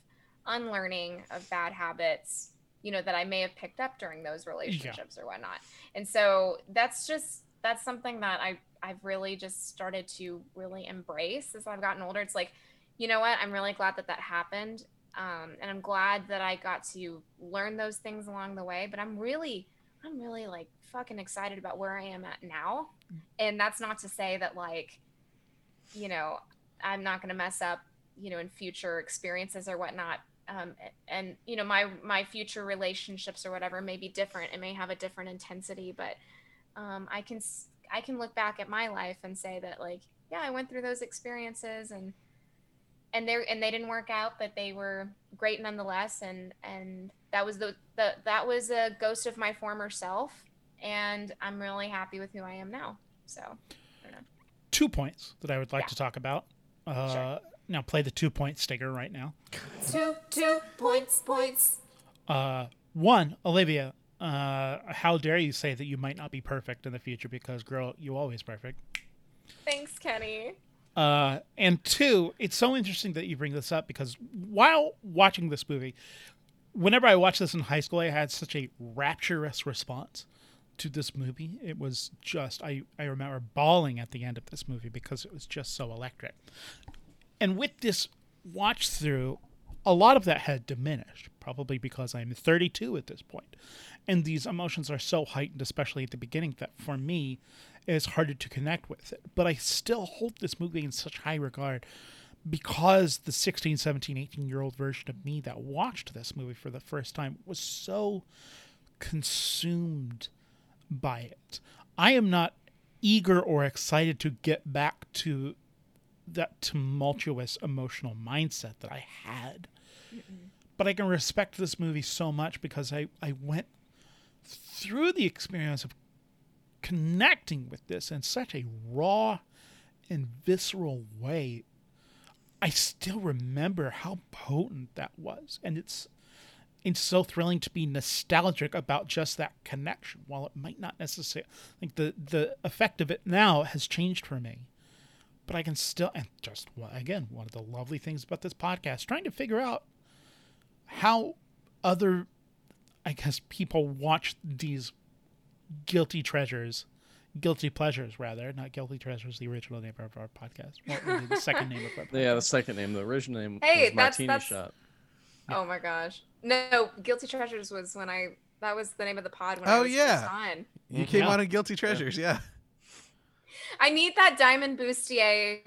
unlearning of bad habits, you know, that I may have picked up during those relationships or whatnot. And so that's just that's something that I I've really just started to really embrace as I've gotten older. It's like, you know what? I'm really glad that that happened. Um, and I'm glad that I got to learn those things along the way. But I'm really, I'm really like fucking excited about where I am at now. And that's not to say that like, you know, I'm not going to mess up, you know, in future experiences or whatnot. Um, and you know, my my future relationships or whatever may be different. It may have a different intensity, but um, I can I can look back at my life and say that like, yeah, I went through those experiences and and they and they didn't work out, but they were great nonetheless. And and that was the, the that was a ghost of my former self, and I'm really happy with who I am now. So
Two points that I would like
Yeah.
to talk about. Uh,
Sure.
Now play the two point sticker right now.
Two, two points, points.
Uh, one, Olivia, uh, how dare you say that you might not be perfect in the future because, girl, you always perfect.
thanks, Kenny.
Uh, and two, it's so interesting that you bring this up because while watching this movie, whenever I watched this in high school, I had such a rapturous response to this movie. It was just, I, I remember bawling at the end of this movie because it was just so electric. And with this watch through, a lot of that had diminished, probably because I'm 32 at this point. And these emotions are so heightened, especially at the beginning, that for me, it's harder to connect with it. But I still hold this movie in such high regard because the 16, 17, 18 year old version of me that watched this movie for the first time was so consumed by it. I am not eager or excited to get back to that tumultuous emotional mindset that I had. But I can respect this movie so much because I, I went through the experience of connecting with this in such a raw and visceral way. I still remember how potent that was. And it's it's so thrilling to be nostalgic about just that connection. While it might not necessarily like the the effect of it now has changed for me. But I can still and just again, one of the lovely things about this podcast, trying to figure out how other I guess people watch these guilty treasures, guilty pleasures rather, not guilty treasures, the original name of our podcast. Well, the second name of our podcast.
Yeah, the second name, the original name
Hey,
was
that's-
Martini
that's-
Shop.
Oh my gosh. No, Guilty Treasures was when I that was the name of the pod when I
Oh,
was
yeah.
first on.
You came
Yeah.
on in Guilty Treasures, yeah.
I need that diamond bustier,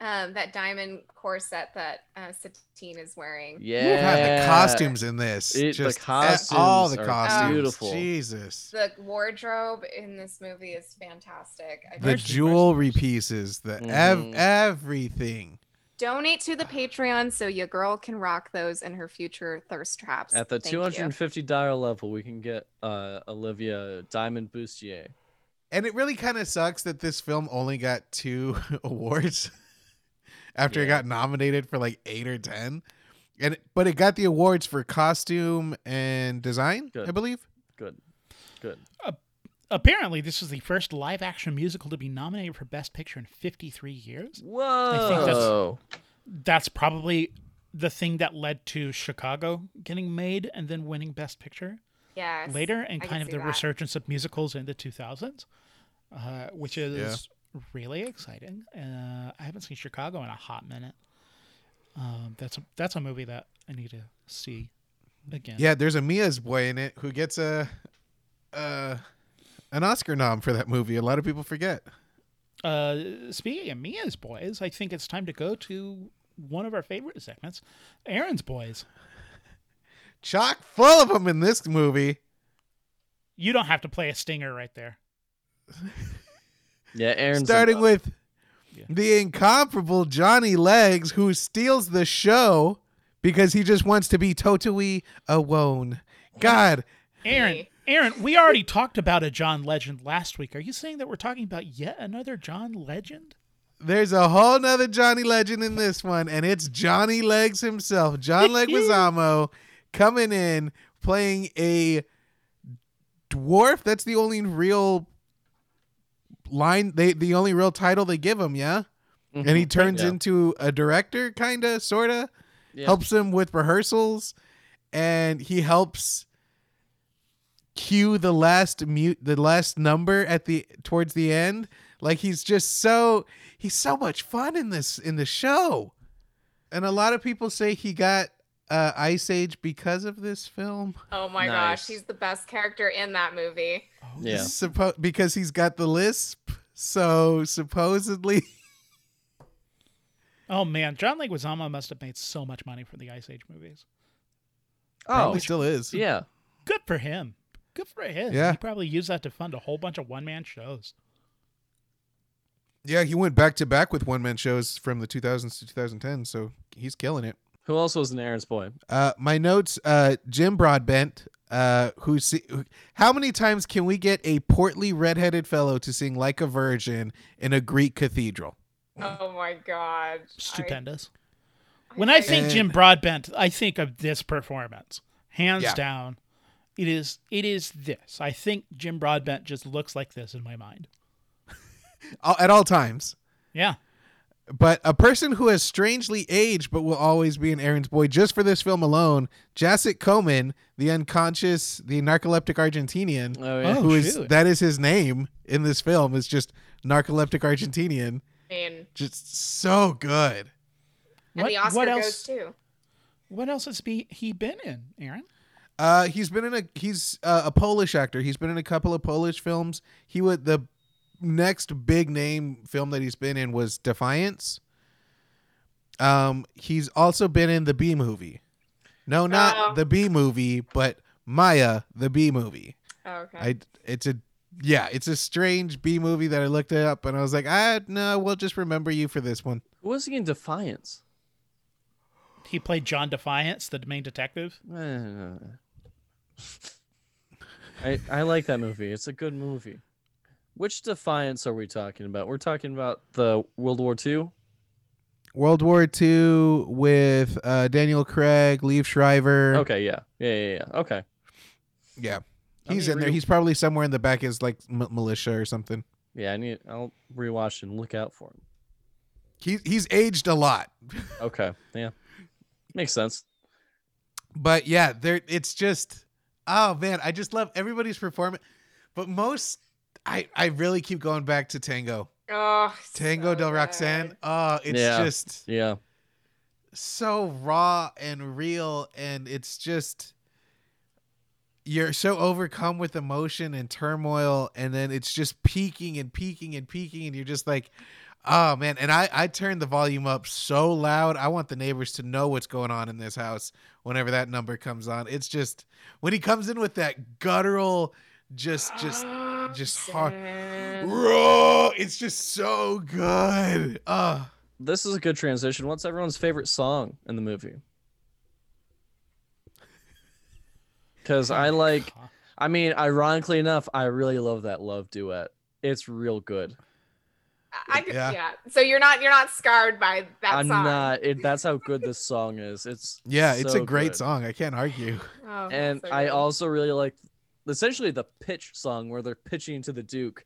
um, that diamond corset that uh, Satine is wearing.
Yeah,
God, the costumes in this,
it,
just eh,
costumes
all the costumes.
beautiful.
Jesus.
The wardrobe in this movie is fantastic. I
The
think-
jewelry pieces, the ev-
Mhm.
everything.
donate to the Patreon so your girl can rock those in her future thirst traps.
At the
Thank
two
you.
hundred and fifty dollar level, we can get uh, Olivia Diamond Bustier.
And it really kind of sucks that this film only got two awards after it got nominated for like eight or ten. And but it got the awards for costume and design,
Good.
I believe.
Good, good.
Apparently, this is the first live action musical to be nominated for Best Picture in 53 years.
Whoa!
think that's- That's probably the thing that led to Chicago getting made and then winning Best Picture
Yes.
later, and
I
kind of the
that.
resurgence of musicals in the 2000s, uh, which is really exciting. Uh, I haven't seen Chicago in a hot minute. Um, that's a that's a movie that I need to see again.
Yeah, there's a Mia's boy in it who gets a uh an Oscar nom for that movie. A lot of people forget.
Uh, speaking of Mia's boys, I think it's time to go to one of our favorite segments, Aaron's boys.
Chock full of them in this movie.
You don't have to play a stinger right there.
Yeah, Aaron.
starting uh, with
Yeah.
the incomparable Johnny Legs, who steals the show because he just wants to be totally alone. God,
Aaron, Aaron, we already talked about a John Legend last week. Are you saying that we're talking about yet another John Legend?
There's a whole nother Johnny Legend in this one, and it's Johnny Legs himself, John Leguizamo, coming in playing a dwarf. That's the only real line they the only real title they give him, yeah. And he mm-hmm. turns
Yeah.
into a director, kinda, sorta.
Yeah.
Helps him with rehearsals, and he helps cue the last mute the last number at the towards the end. Like he's just so he's so much fun in this in the show. And a lot of people say he got uh, Ice Age because of this film.
Oh my
Nice.
gosh, he's the best character in that movie.
Yeah.
Suppo- because he's got the lisp. So supposedly
Oh man, John Leguizamo must have made so much money for the Ice Age movies.
Oh,
probably still is.
yeah.
Good for him. Good for him.
Yeah.
He probably used that to fund a whole bunch of one man shows.
Yeah, he went back to back with one man shows from the 2000s to 2010, so he's killing it.
Who else was an Aaron's boy?
Uh, my notes: uh, Jim Broadbent, uh, who see, how many times can we get a portly redheaded fellow to sing like a virgin in a Greek cathedral?
Oh my god.
Stupendous. When I think
And-
Jim Broadbent, I think of this performance. Hands
Yeah.
down. It is it is this. I think Jim Broadbent just looks like this in my mind.
At all times.
Yeah.
But a person who has strangely aged but will always be an Aaron's boy just for this film alone, Jacek Koman, the unconscious, the narcoleptic Argentinian,
Oh yeah.
Oh,
who is
shoot.
that is his name in this film, is just narcoleptic Argentinian.
I mean,
Just so good.
and
What-
the Oscar
what
goes
else-
too.
What else has be, he been in, Aaron?
Uh, he's been in a he's uh, a Polish actor. He's been in a couple of Polish films. He would the next big name film that he's been in was Defiance. Um, he's also been in the Bee Movie. No, not
Oh.
the Bee Movie, but Maya, the Bee Movie.
Oh, okay.
I it's a yeah, it's a strange B movie that I looked it up and I was like, I no, we'll just remember you for this one.
Who was he in Defiance?
He played John Defiance, the main detective.
Eh. I I like that movie. It's a good movie. Which Defiance are we talking about? We're talking about the World War II.
World War II with uh, Daniel Craig, Liev Schreiber.
Okay, yeah, yeah, yeah, yeah. Okay,
Yeah. He's in there. He's probably somewhere in the back as like m- militia or something.
yeah. I need. I'll rewatch and look out for him.
He he's aged a lot.
Okay, yeah, makes sense.
But yeah, there it's just oh man, I just love everybody's performance. But most I I really keep going back to Tango.
oh,
Tango
so
del
good.
Roxanne. Oh, it's
Yeah.
just
Yeah,
so raw and real and it's just you're so overcome with emotion and turmoil and then it's just peaking and peaking and peaking and you're just like oh man and i i turned the volume up so loud i want the neighbors to know what's going on in this house whenever that number comes on it's just when he comes in with that guttural just just just hard
Roxanne.
raw it's just so good uh
this is a good transition. What's everyone's favorite song in the movie? Because I like. I mean, ironically enough, I really love that love duet. It's real good.
I could,
Yeah.
yeah. So you're not you're not scarred by that
I'm
song.
not. It, that's how good this song is. It's
yeah it's a great
good.
song i can't argue
Oh,
and
so
I also really like essentially the pitch song where they're pitching to the Duke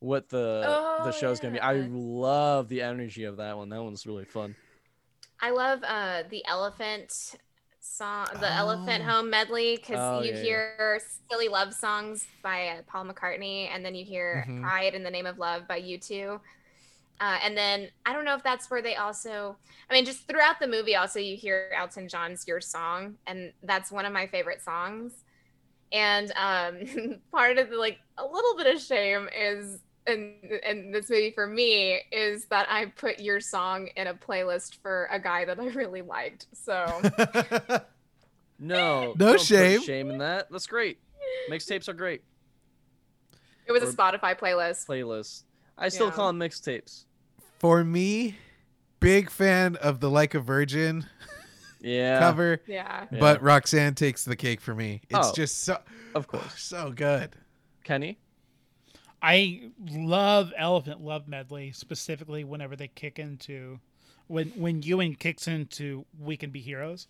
what the the
Oh,
show's gonna be. I love the energy of that one. That one's really fun.
I love uh the elephant song, the Elephant
Oh.
Home medley, because
Oh,
you
yeah, yeah.
hear "Silly Love Songs" by uh, Paul McCartney, and then you hear
Mhm.
"Pride in the Name of Love" by U2. Uh, and then I don't know if that's where they also, I mean, just throughout the movie, also you hear Elton John's "Your Song," and that's one of my favorite songs. And um, part of the like a little bit of shame is and in this maybe for me is that I put your song in a playlist for a guy that I really liked. So
No,
No
don't
shame.
shame in that. That's great. Mixtapes are great.
it was a Spotify playlist.
Playlist. I still
Yeah.
call them mixtapes.
For me, big fan of the Like a Virgin.
Yeah.
cover,
Yeah.
Yeah.
but Roxanne takes the cake for me. It's
Oh.
just so
Of course.
so good.
Kenny?
I love Elephant Love Medley specifically whenever they kick into when when Ewan kicks into We Can Be Heroes.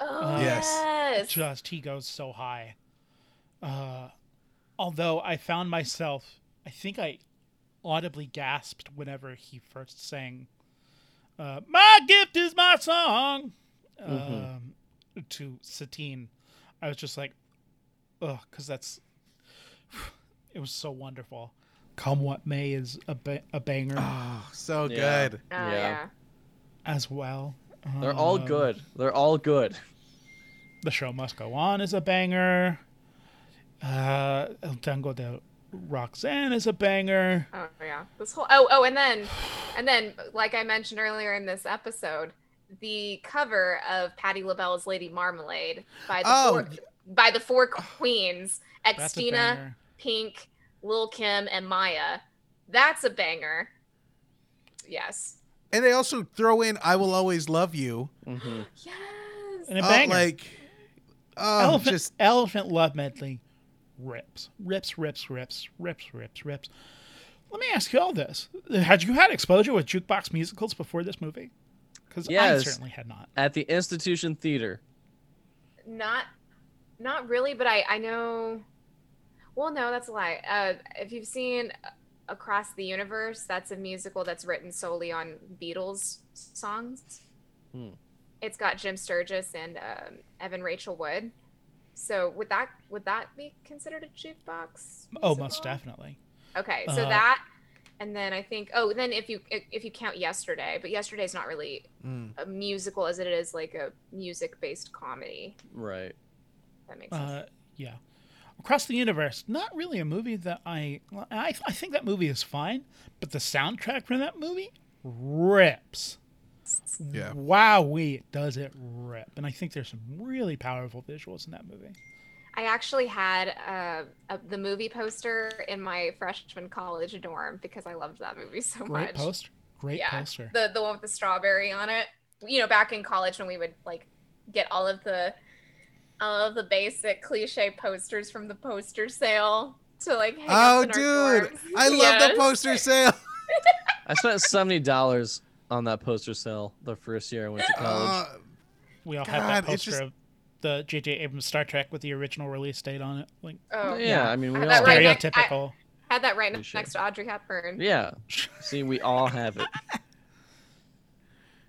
Oh
Yes.
yes.
Just he goes so high. Uh, although I found myself, I think I audibly gasped whenever he first sang, uh, "My gift is my song," um, to Satine. I was just like, ugh, because that's it was so wonderful. Come what may is a, ba- a banger
Oh, so
Yeah.
good.
Oh
Yeah.
yeah.
as well.
They're all
Uh,
good. They're all good.
The show must go on is a banger. Uh, El Tango de Roxanne is a banger.
Oh yeah. This whole oh oh and then and then like I mentioned earlier in this episode, the cover of Patti LaBelle's Lady Marmalade by the
Oh,
four, by the four queens,
That's a
Xtina. Pink, Lil Kim, and Mya. That's a banger. Yes.
And they also throw in "I Will Always Love You."
hmm
Yes.
And a
Oh,
banger.
like, oh,
Elephant,
just
Elephant Love Medley rips, rips, rips, rips, rips, rips, rips. Let me ask you all this: Had you had exposure with jukebox musicals before this movie? Because I
Yes.
certainly had not.
At the Institution Theater.
not not really but i i know well no that's a lie uh if you've seen across the universe that's a musical that's written solely on beatles songs
Hmm.
it's got jim sturgess and um, evan rachel wood so would that would that be considered a jukebox
Oh, most definitely.
okay so
Uh,
that and then i think oh then if you if you count yesterday but yesterday's not really
mm.
a musical as it is like a music based comedy
Right.
that makes sense
Uh, yeah. Across the Universe, not really a movie that I, I. I think that movie is fine, but the soundtrack from that movie rips.
Yeah.
Wowee, it does it rip. And I think there's some really powerful visuals in that movie.
I actually had uh, a, the movie poster in my freshman college dorm because I loved that movie so
Great
much.
Great poster. Great
yeah,
poster.
the the one with the strawberry on it. You know, back in college when we would like get all of the all of the basic cliche posters from the poster sale to like hang
oh,
up in our
dude,
dorms.
I love
Yes.
the poster sale.
I spent seventy dollars on that poster sale the first year I went to college.
Uh,
we all have that
it's
poster
just-
of the J.J. Abrams Star Trek with the original release date on it. Like
Oh,
yeah, I mean we
I
all
had that right next-
stereotypical.
Had that right
Cliche.
next to Audrey Hepburn.
Yeah. See, we all have it.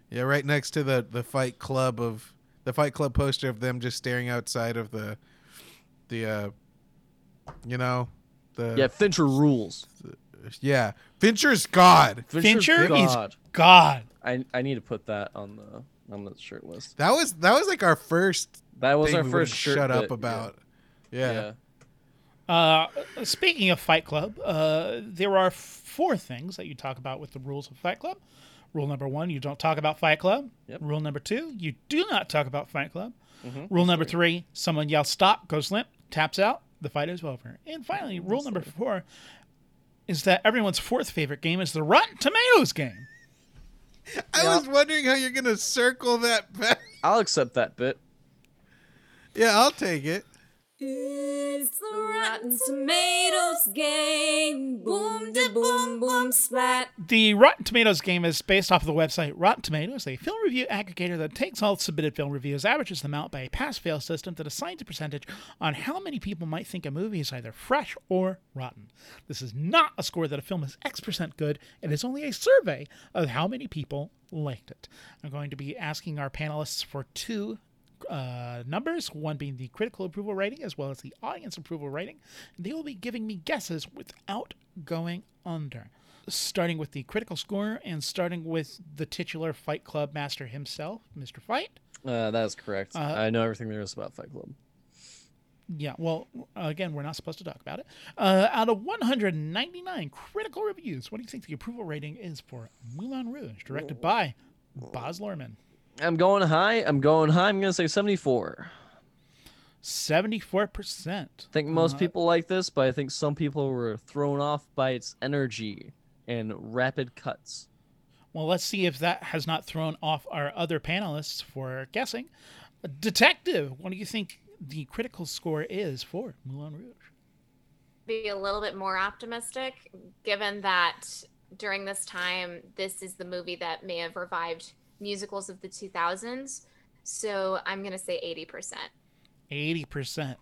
yeah, right next to the the Fight Club of the Fight Club poster of them just staring outside of the the uh you know the
Yeah, Fincher rules.
yeah Fincher's God.
Fincher's
Fincher is
God.
God.
I I need to put that on the on the shirt list.
That was that was like our first
That was
thing
our
we
first shirt.
shut up
bit,
about.
Yeah.
Yeah.
yeah.
Uh, speaking of Fight Club, uh, there are four things that you talk about with the rules of Fight Club. Rule number one, you don't talk about Fight Club.
Yep.
Rule number two, you do not talk about Fight Club.
Mhm.
Rule number three, someone yells stop, goes limp, taps out, the fight is over. And finally, rule number four is that everyone's fourth favorite game is the Rotten Tomatoes game.
I
Yeah.
was wondering how you're gonna circle that back.
I'll accept that bit.
Yeah, I'll take it.
It's the Rotten Tomatoes game. Boom, da boom, boom, splat.
The Rotten Tomatoes game is based off of the website Rotten Tomatoes, a film review aggregator that takes all submitted film reviews, averages them out by a pass fail system that assigns a percentage on how many people might think a movie is either fresh or rotten. This is not a score that a film is X percent good, it is only a survey of how many people liked it. I'm going to be asking our panelists for two uh, numbers, one being the critical approval rating as well as the audience approval rating. They will be giving me guesses without going under. Starting with the critical score and starting with the titular Fight Club master himself, Mr. Fight.
Uh, that is correct.
Uh,
I know everything there is about Fight Club.
Yeah, well, again, we're not supposed to talk about it. Uh, out of 199 critical reviews, what do you think the approval rating is for Moulin Rouge, directed by Baz Luhrmann?
I'm going high. I'm going high. I'm gonna say 74.
74%.
I think most
Uh,
people like this, but I think some people were thrown off by its energy and rapid cuts.
Well, let's see if that has not thrown off our other panelists for guessing. Detective, what do you think the critical score is for Moulin Rouge?
Be a little bit more optimistic, given that during this time, this is the movie that may have revived musicals of the 2000s. So I'm going to say 80%.
80%.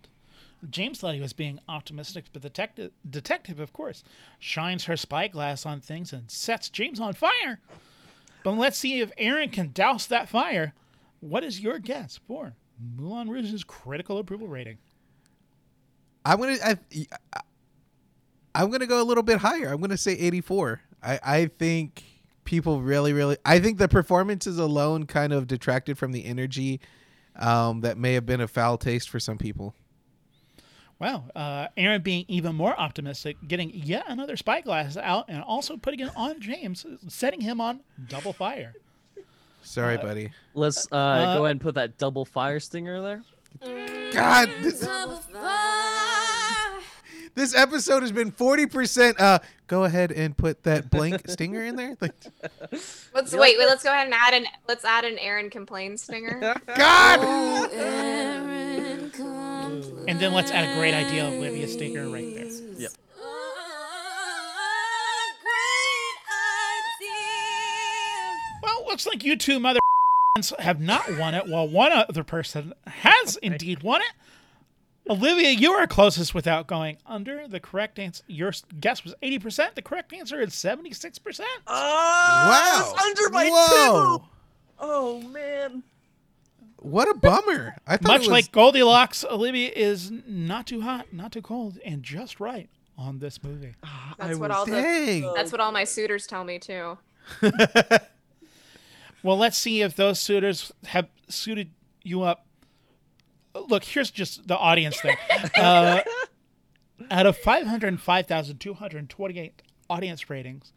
James thought he was being optimistic, but the detective, detective, of course, shines her spyglass on things and sets James on fire. But let's see if Aaron can douse that fire. What is your guess for Moulin Rouge's critical approval rating?
I'm gonna I, I'm gonna go a little bit higher. I'm gonna say 84. I I think people really really I think the performances alone kind of detracted from the energy um, that may have been a foul taste for some people.
Wow, uh, Aaron being even more optimistic, getting yet another spyglass out, and also putting it on James, setting him on double fire.
Sorry, buddy.
Let's uh, go ahead and put that double fire stinger there.
God, this, this episode has been 40%. Uh, go ahead and put that blank stinger in there. Like,
Let's wait, wait. Let's go ahead and add an let's add an Aaron complain stinger.
God!
Oh, Aaron complains.
And then let's add a great idea of Olivia Stinger right there.
Yep. Well,
looks like you two mother have not won it, while one other person has indeed won it. Olivia, you are closest without going under. The correct answer, your guess was 80%. The correct answer is 76%.
Oh, Wow.
it's under by
Whoa.
two. Oh man.
What a bummer. I thought
Much
it was,
like Goldilocks, Olivia is not too hot, not too cold, and just right on this movie.
Ah, that's
I
what all the that's what all my suitors tell me too.
Well, let's see if those suitors have suited you up. Look, here's just the audience thing. Uh, out of 505,228 audience ratings,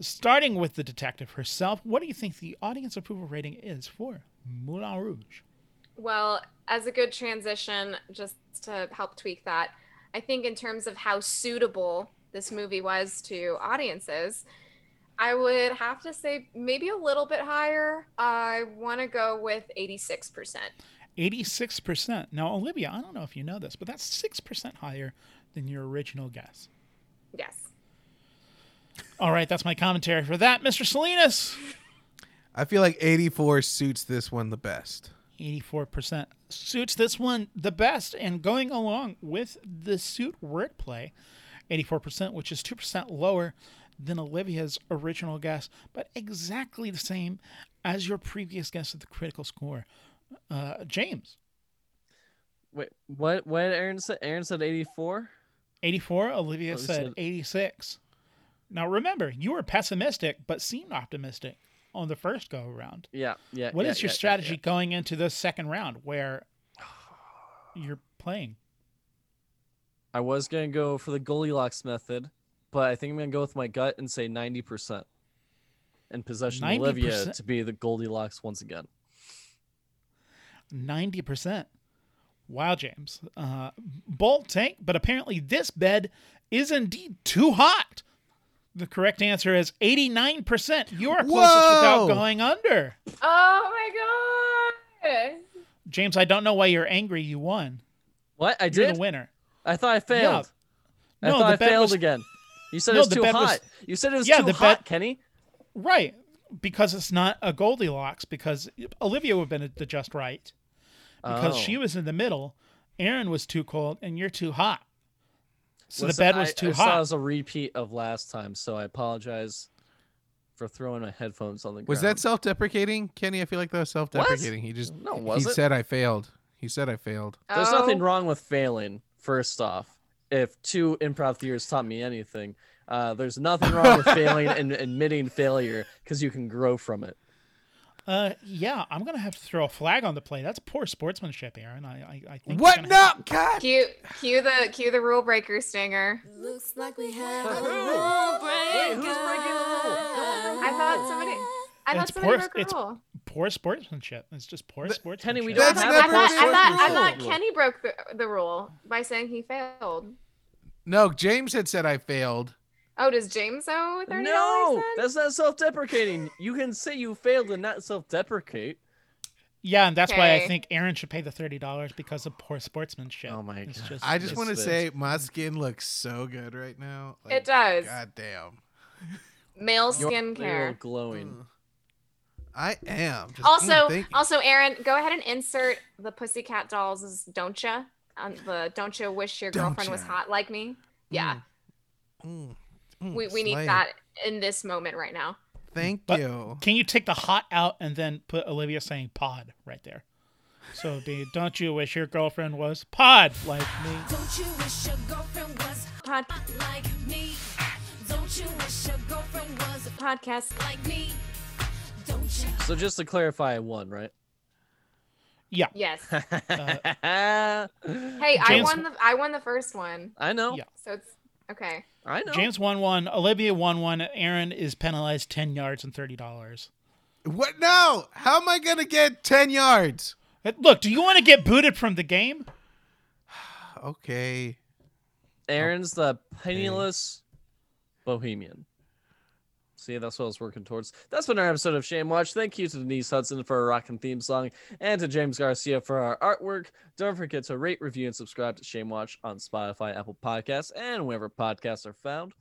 starting with the detective herself, what do you think the audience approval rating is for Moulin Rouge?
Well, as a good transition, just to help tweak that, I think in terms of how suitable this movie was to audiences, I would have to say maybe a little bit higher. I want to go with 86%.
86%. Now, Olivia, I don't know if you know this, but that's 6% higher than your original guess.
Yes.
All right, that's my commentary for that. Mr. Salinas,
I feel like 84 suits this one the best.
84% suits this one the best and going along with the suit wordplay 84% which is 2% lower than olivia's original guess but exactly the same as your previous guess of the critical score uh, james
Wait, what? What? Aaron said. Aaron said 84.
84 olivia
Oh,
said
said-
86 now remember you were pessimistic but seemed optimistic on the first go around
Yeah. Yeah.
What
yeah,
is your
yeah,
strategy
yeah.
going into the second round where you're playing
I was gonna go for the Goldilocks method, but I think I'm gonna go with my gut and say 90%, and possession Olivia
90%?
to be the Goldilocks once again.
90%. Wow, James. Uh, bold tank, but apparently this bed is indeed too hot. The correct answer is 89%. You are closest without going under.
Oh my god.
James, I don't know why you're angry. You won.
What? I
You're
did.
the winner.
I thought I failed. I
No,
thought
the
I
bet
failed
was-
again. You said
No,
it was too
bet was-
hot. You said it was
Yeah,
too
the
hot,
bet-
Kenny.
Right. Because it's not a Goldilocks, because Olivia would have been the just right. Because
Oh.
she was in the middle. Aaron was too cold, and you're too hot. So
Listen,
the bed was
I-
too
I saw it was a repeat of last time, so I apologize for throwing my headphones on the ground.
Was that self-deprecating, Kenny? I feel like that was self-deprecating. He just
No, it
he
wasn't.
said I failed. He said I failed.
There's
Oh.
nothing wrong with failing. First off, if two improv theaters taught me anything, uh, there's nothing wrong with failing and admitting failure because you can grow from it.
Uh, yeah, I'm gonna have to throw a flag on the play. That's poor sportsmanship, Aaron. I, I, I think.
What?
you're have
No, God.
Cue cue the cue the rule breaker stinger.
Looks like we have a
Who?
rule
Wait, who's breaking the rule?
I thought somebody I
It's
thought somebody
poor-
broke a
it's-
rule.
Poor sportsmanship. It's just poor
But-
sportsmanship.
Kenny, we don't
That's
thought,
have
I
a
not
thought,
the
I thought, I thought Kenny broke the, the rule by saying he failed.
No, James had said I failed,
Oh, does James owe thirty dollars?
No, that's not self-deprecating. You can say you failed and not self-deprecate.
Yeah, and that's why I think Aaron should pay the thirty dollars because of poor sportsmanship.
Oh my
It's
God.
just-
I just want to say my skin looks so good right now. Like,
It does.
God damn.
Male skincare.
glowing.
Mm. I am. Just, mm,
Also,
thank
also, Aaron, go ahead and insert the Pussycat Dolls' "Don't Ya" on the "Don't Ya Wish Your
Don't
Girlfriend Was Hot Like Me." Yeah,
Mm, mm, Hmm,
we, we need
slay.
that in this moment right now.
Thank
But-
you.
Can you take the hot out and then put Olivia saying pod right there? So be, don't you wish your girlfriend was pod like me?
Don't you wish your girlfriend was
Pod
hot like me? Don't you wish your girlfriend was a
podcast.
like me? Don't you?
So just to clarify, I won, right?
Yeah.
Yes.
Uh, I
Hey, I won the I won the first one, I
know.
Yeah.
so it's okay.
I know.
James won one. Olivia won one. Aaron is penalized ten yards and thirty dollars.
What? No. How am I gonna get ten yards?
Uh, look, do you want to get booted from the game?
Okay.
Aaron's the penniless bohemian. See, that's what I was working towards. That's been our episode of Shame Watch. Thank you to Denise Hudson for our rocking theme song and to James Garcia for our artwork. Don't forget to rate, review, and subscribe to Shame Watch on Spotify, Apple Podcasts, and wherever podcasts are found.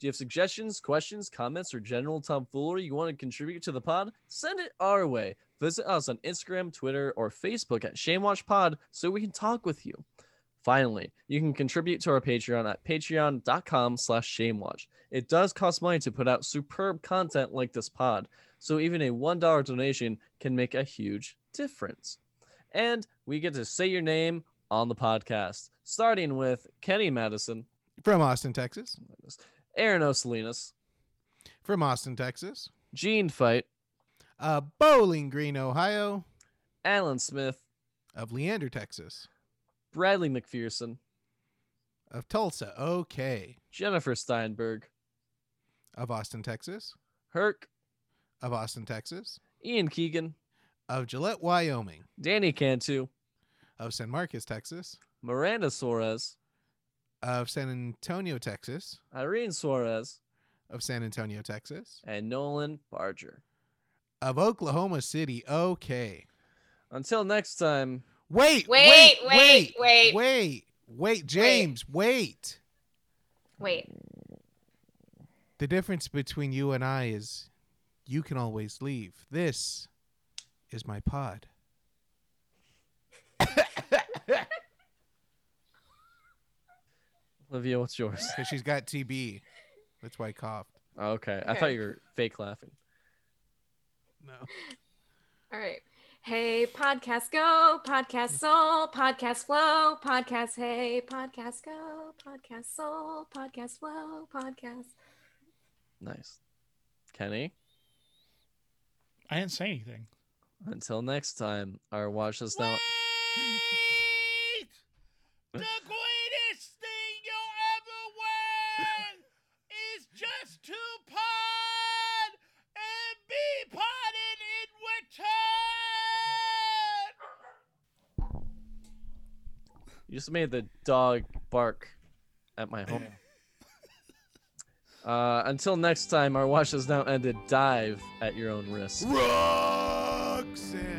Do you have suggestions, questions, comments, or general tomfoolery you want to contribute to the pod? Send it our way. Visit us on Instagram, Twitter, or Facebook at ShameWatchPod so we can talk with you. Finally, you can contribute to our Patreon at patreon.com slash shamewatch. It does cost money to put out superb content like this pod, so even a $1 donation can make a huge difference. And we get to say your name on the podcast, starting with Kenny Madison,
From Austin, Texas.
Aaron Osalinas,
From Austin, Texas.
Gene Fight,
Uh, Bowling Green, Ohio.
Alan Smith,
Of Leander, Texas.
Bradley McPherson,
Of Tulsa. Okay.
Jennifer Steinberg,
Of Austin, Texas.
Herc,
Of Austin, Texas.
Ian Keegan,
Of Gillette, Wyoming.
Danny Cantu,
Of San Marcos, Texas.
Miranda Suarez,
Of San Antonio, Texas.
Irene Suarez,
Of San Antonio, Texas.
and Nolan Barger.
Of Oklahoma City. Okay.
Until next time,
Wait,
Wait,
wait,
wait,
wait,
wait.
wait, wait, James, wait.
Wait.
The difference between you and I is you can always leave. This is my pod.
Olivia, what's yours?
Because she's got TB. That's why I coughed.
Oh, okay, I thought you were fake laughing.
No.
All right. Hey, podcast go, podcast soul, podcast flow, podcast hey, podcast go, podcast soul, podcast flow, podcast.
Nice. Kenny,
I didn't say anything.
until next time, our watch us now. Just made the dog bark at my home. Uh, until next time, our watch has now ended. Dive at your own risk.
Roxanne.